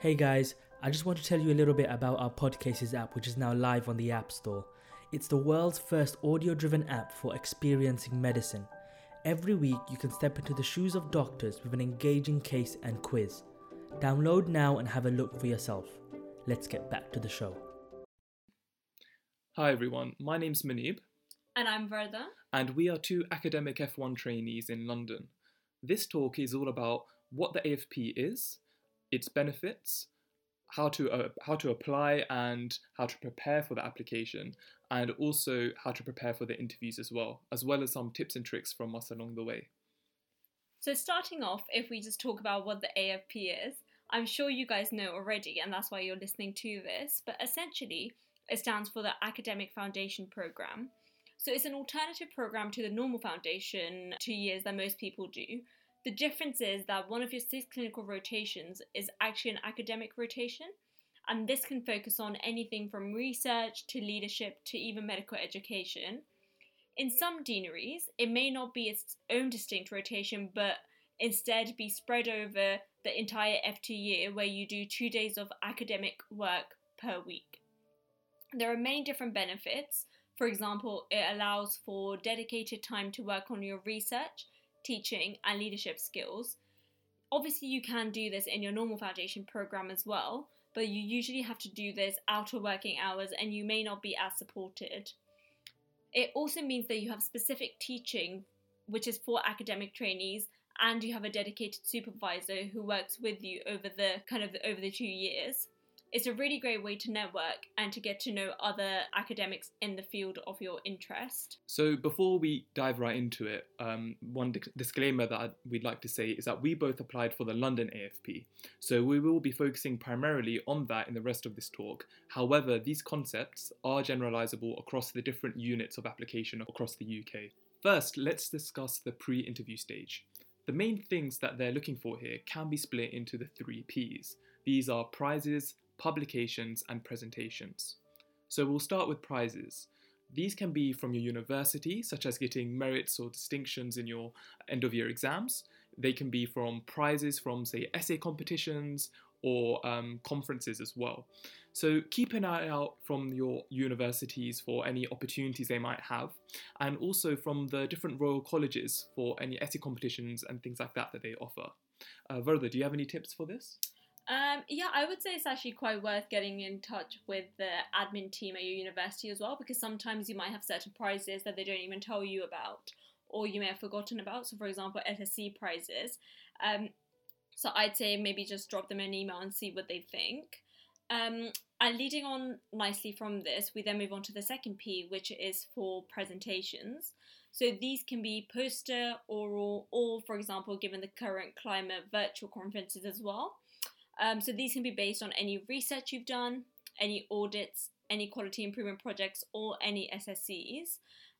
Hey guys, I just want to tell you a little bit about our Podcases app, which is now live on the App Store. It's the world's first audio driven app for experiencing medicine. Every week, you can step into the shoes of doctors with an engaging case and quiz. Download now and have a look for yourself. Let's get back to the show. Hi everyone, my name's Manib, And I'm Verda. and we are two academic F1 trainees in London. This talk is all about what the AFP is, its benefits, how to uh, how to apply and how to prepare for the application, and also how to prepare for the interviews as well, as well as some tips and tricks from us along the way. So, starting off, if we just talk about what the AFP is, I'm sure you guys know already, and that's why you're listening to this, but essentially, it stands for the Academic Foundation Programme. So, it's an alternative program to the normal foundation two years that most people do. The difference is that one of your six clinical rotations is actually an academic rotation, and this can focus on anything from research to leadership to even medical education. In some deaneries, it may not be its own distinct rotation, but instead be spread over the entire FT year where you do two days of academic work per week. There are many different benefits. For example, it allows for dedicated time to work on your research, teaching, and leadership skills. Obviously, you can do this in your normal foundation program as well, but you usually have to do this out of working hours and you may not be as supported. It also means that you have specific teaching, which is for academic trainees, and you have a dedicated supervisor who works with you over the kind of over the two years. It's a really great way to network and to get to know other academics in the field of your interest. So before we dive right into it, um, one di- disclaimer that we'd like to say is that we both applied for the London AFP, so we will be focusing primarily on that in the rest of this talk. However, these concepts are generalizable across the different units of application across the UK. First, let's discuss the pre-interview stage. The main things that they're looking for here can be split into the three P's. These are prizes, publications, and presentations. So we'll start with prizes. These can be from your university, such as getting merits or distinctions in your end of year exams. They can be from prizes from, say, essay competitions or um, conferences as well. So keep an eye out from your universities for any opportunities they might have, and also from the different royal colleges for any essay competitions and things like that that they offer. Uh, Verda, do you have any tips for this? Um, yeah, I would say it's actually quite worth getting in touch with the admin team at your university as well, because sometimes you might have certain prizes that they don't even tell you about, or you may have forgotten about. So, for example, SSC prizes. Um, so I'd say maybe just drop them an email and see what they think. Um, and leading on nicely from this, we then move on to the second P, which is for presentations. So these can be poster, oral, or, for example, given the current climate, virtual conferences as well. Um, so these can be based on any research you've done, any audits, any quality improvement projects, or any SSCs.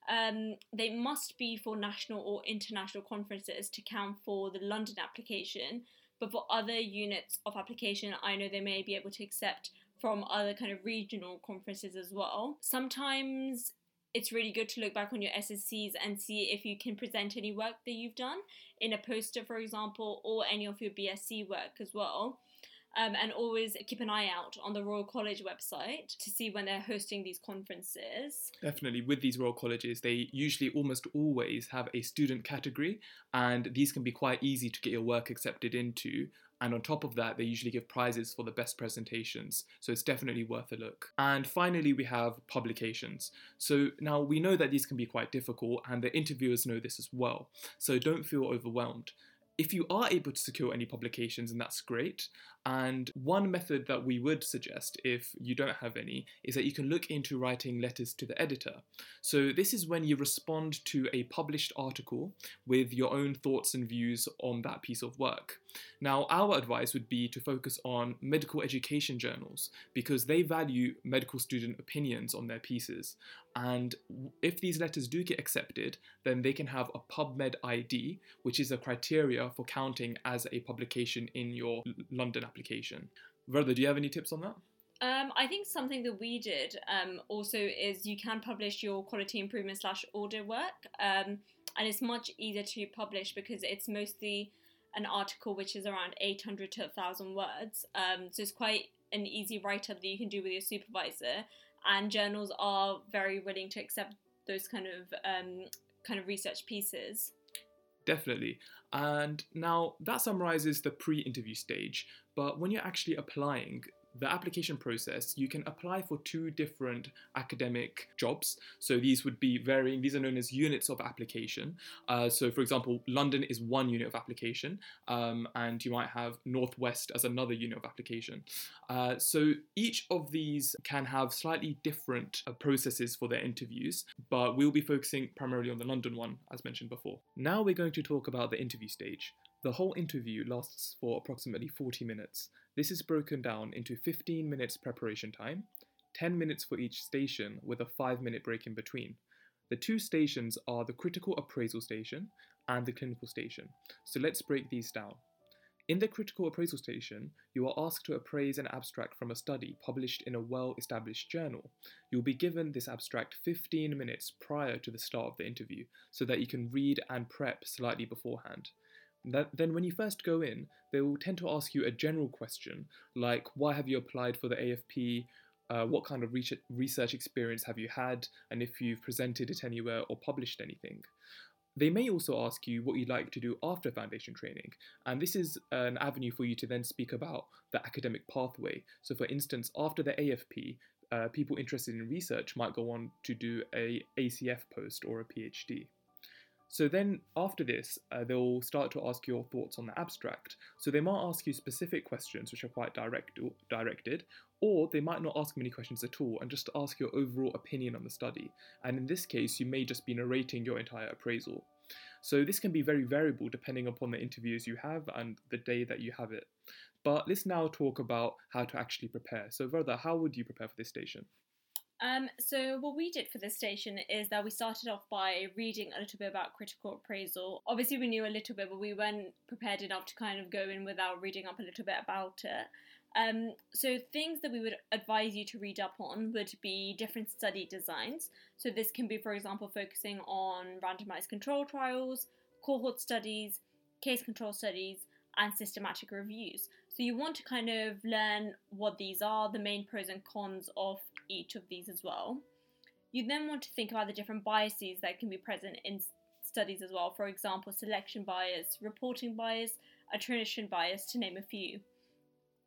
Um, they must be for national or international conferences to count for the London application, but for other units of application, I know they may be able to accept from other kind of regional conferences as well. Sometimes it's really good to look back on your SSCs and see if you can present any work that you've done in a poster, for example, or any of your BSc work as well. Um, and always keep an eye out on the Royal College website to see when they're hosting these conferences. Definitely, with these royal colleges, they usually almost always have a student category, and these can be quite easy to get your work accepted into. And on top of that, they usually give prizes for the best presentations, so it's definitely worth a look. And finally, we have publications. So now we know that these can be quite difficult, and the interviewers know this as well, so don't feel overwhelmed. If you are able to secure any publications, and that's great. And one method that we would suggest, if you don't have any, is that you can look into writing letters to the editor. So, this is when you respond to a published article with your own thoughts and views on that piece of work. Now, our advice would be to focus on medical education journals because they value medical student opinions on their pieces. And if these letters do get accepted, then they can have a PubMed ID, which is a criteria for counting as a publication in your London application. Verda, do you have any tips on that? Um, I think something that we did um, also is you can publish your quality improvement slash audit work, um, and it's much easier to publish because it's mostly an article which is around 800 to 1,000 words. Um, so it's quite an easy write up that you can do with your supervisor. And journals are very willing to accept those kind of um, kind of research pieces. Definitely. And now that summarizes the pre interview stage. But when you're actually applying, the application process, you can apply for two different academic jobs. So these would be varying, these are known as units of application. Uh, so, for example, London is one unit of application, um, and you might have Northwest as another unit of application. Uh, so each of these can have slightly different uh, processes for their interviews, but we'll be focusing primarily on the London one, as mentioned before. Now we're going to talk about the interview stage. The whole interview lasts for approximately 40 minutes. This is broken down into 15 minutes preparation time, 10 minutes for each station with a 5 minute break in between. The two stations are the critical appraisal station and the clinical station. So let's break these down. In the critical appraisal station, you are asked to appraise an abstract from a study published in a well established journal. You'll be given this abstract 15 minutes prior to the start of the interview so that you can read and prep slightly beforehand. That, then, when you first go in, they will tend to ask you a general question like, why have you applied for the AFP? Uh, what kind of research experience have you had? And if you've presented it anywhere or published anything. They may also ask you what you'd like to do after foundation training, and this is an avenue for you to then speak about the academic pathway. So, for instance, after the AFP, uh, people interested in research might go on to do a ACF post or a PhD. So then after this, uh, they'll start to ask your thoughts on the abstract. So they might ask you specific questions which are quite direct, directed, or they might not ask many questions at all and just ask your overall opinion on the study. And in this case, you may just be narrating your entire appraisal. So this can be very variable depending upon the interviews you have and the day that you have it. But let's now talk about how to actually prepare. So Verda, how would you prepare for this station? Um, so what we did for this station is that we started off by reading a little bit about critical appraisal. Obviously, we knew a little bit, but we weren't prepared enough to kind of go in without reading up a little bit about it. Um, so things that we would advise you to read up on would be different study designs. So this can be, for example, focusing on randomized control trials, cohort studies, case control studies, and systematic reviews. So you want to kind of learn what these are, the main pros and cons of each of these as well. You then want to think about the different biases that can be present in studies as well. For example, selection bias, reporting bias, attrition bias, to name a few.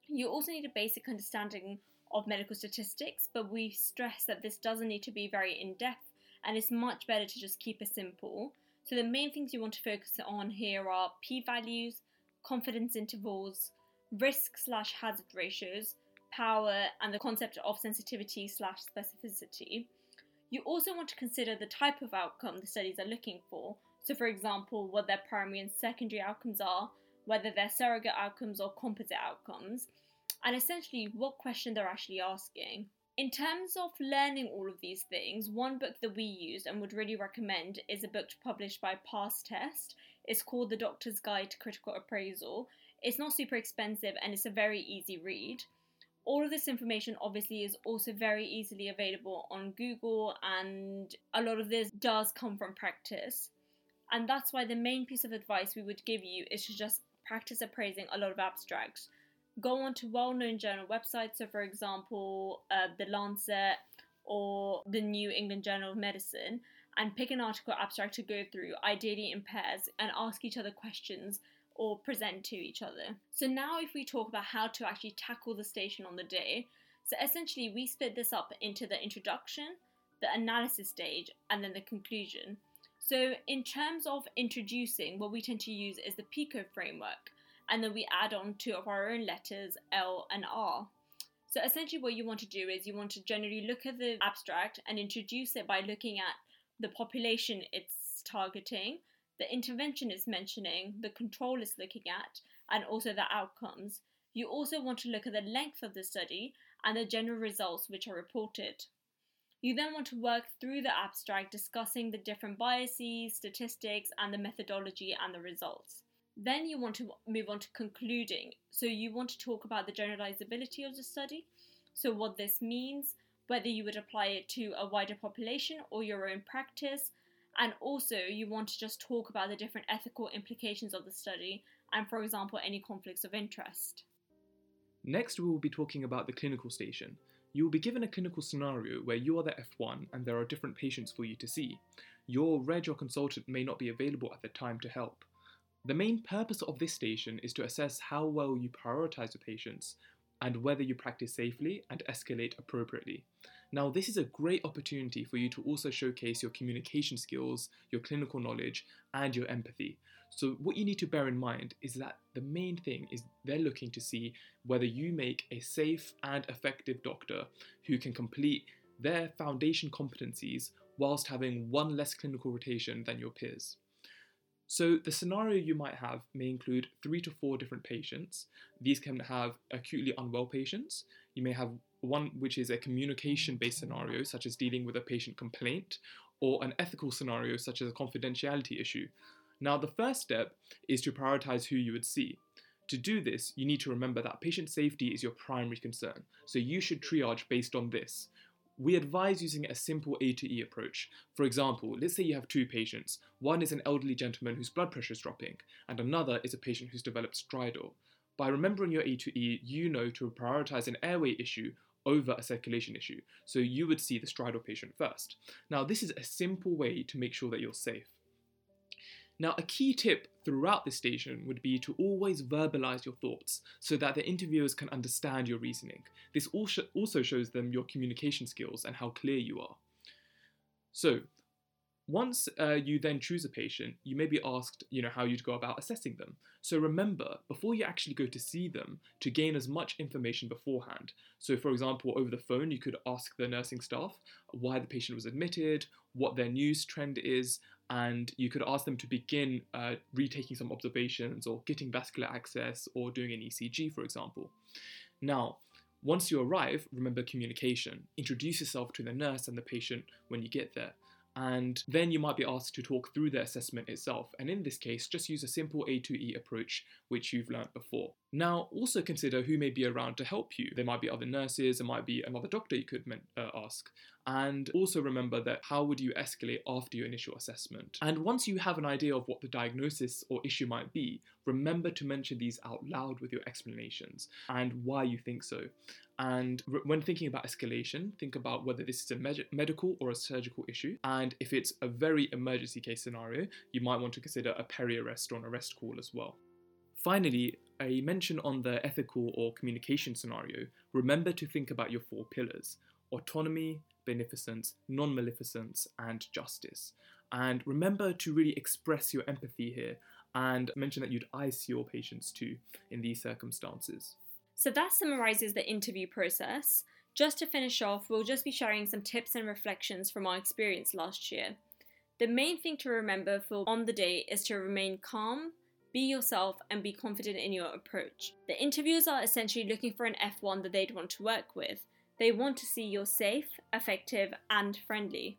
You also need a basic understanding of medical statistics, but we stress that this doesn't need to be very in depth and it's much better to just keep it simple. So, the main things you want to focus on here are p values, confidence intervals, risk slash hazard ratios, power, and the concept of sensitivity slash specificity. You also want to consider the type of outcome the studies are looking for. So, for example, what their primary and secondary outcomes are, whether they're surrogate outcomes or composite outcomes, and essentially what question they're actually asking. In terms of learning all of these things, one book that we use and would really recommend is a book published by PasTest. It's called The Doctor's Guide to Critical Appraisal. It's not super expensive and it's a very easy read. All of this information obviously is also very easily available on Google, and a lot of this does come from practice. And that's why the main piece of advice we would give you is to just practice appraising a lot of abstracts. Go on to well known journal websites, so for example, uh, The Lancet or the New England Journal of Medicine, and pick an article abstract to go through, ideally in pairs, and ask each other questions or present to each other. So now if we talk about how to actually tackle the station on the day, so essentially we split this up into the introduction, the analysis stage, and then the conclusion. So in terms of introducing, what we tend to use is the PICO framework, and then we add on two of our own letters, L and R. So essentially what you want to do is you want to generally look at the abstract and introduce it by looking at the population it's targeting, the intervention is mentioning, the control is looking at, and also the outcomes. You also want to look at the length of the study and the general results which are reported. You then want to work through the abstract discussing the different biases, statistics, and the methodology and the results. Then you want to move on to concluding. So you want to talk about the generalizability of the study, so what this means, whether you would apply it to a wider population or your own practice, and also, you want to just talk about the different ethical implications of the study and, for example, any conflicts of interest. Next, we will be talking about the clinical station. You will be given a clinical scenario where you are the F1 and there are different patients for you to see. Your reg or consultant may not be available at the time to help. The main purpose of this station is to assess how well you prioritize the patients and whether you practice safely and escalate appropriately. Now, this is a great opportunity for you to also showcase your communication skills, your clinical knowledge, and your empathy. So, what you need to bear in mind is that the main thing is they're looking to see whether you make a safe and effective doctor who can complete their foundation competencies whilst having one less clinical rotation than your peers. So, the scenario you might have may include three to four different patients. These can have acutely unwell patients. You may have one which is a communication based scenario, such as dealing with a patient complaint, or an ethical scenario, such as a confidentiality issue. Now, the first step is to prioritize who you would see. To do this, you need to remember that patient safety is your primary concern, so you should triage based on this. We advise using a simple A to E approach. For example, let's say you have two patients. One is an elderly gentleman whose blood pressure is dropping, and another is a patient who's developed stridor. By remembering your A to E, you know to prioritize an airway issue over a circulation issue. So you would see the stridor patient first. Now, this is a simple way to make sure that you're safe. Now, a key tip throughout this station would be to always verbalize your thoughts so that the interviewers can understand your reasoning. This also shows them your communication skills and how clear you are. So, once uh, you then choose a patient, you may be asked, you know, how you'd go about assessing them. So remember, before you actually go to see them, to gain as much information beforehand. So, for example, over the phone, you could ask the nursing staff why the patient was admitted, what their news trend is, and you could ask them to begin uh, retaking some observations or getting vascular access or doing an ECG, for example. Now, once you arrive, remember communication. Introduce yourself to the nurse and the patient when you get there and then you might be asked to talk through the assessment itself. And in this case, just use a simple A to E approach, which you've learnt before. Now, also consider who may be around to help you. There might be other nurses, there might be another doctor you could uh, ask. And also remember that how would you escalate after your initial assessment? And once you have an idea of what the diagnosis or issue might be, remember to mention these out loud with your explanations and why you think so. And when thinking about escalation, think about whether this is a med- medical or a surgical issue. And if it's a very emergency case scenario, you might want to consider a peri arrest or an arrest call as well. Finally, a mention on the ethical or communication scenario, remember to think about your four pillars autonomy, beneficence, non maleficence, and justice. And remember to really express your empathy here and mention that you'd ice your patients too in these circumstances. So that summarizes the interview process. Just to finish off, we'll just be sharing some tips and reflections from our experience last year. The main thing to remember for on the day is to remain calm, be yourself, and be confident in your approach. The interviewers are essentially looking for an F1 that they'd want to work with. They want to see you're safe, effective, and friendly.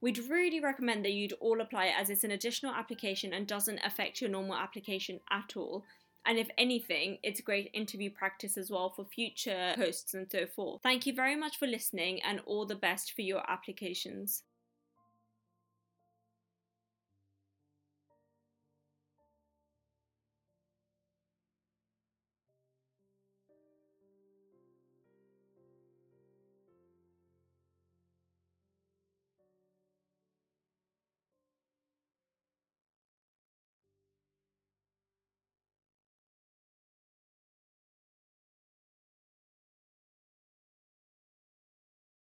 We'd really recommend that you'd all apply as it's an additional application and doesn't affect your normal application at all, and if anything, it's great interview practice as well for future hosts and so forth. Thank you very much for listening and all the best for your applications.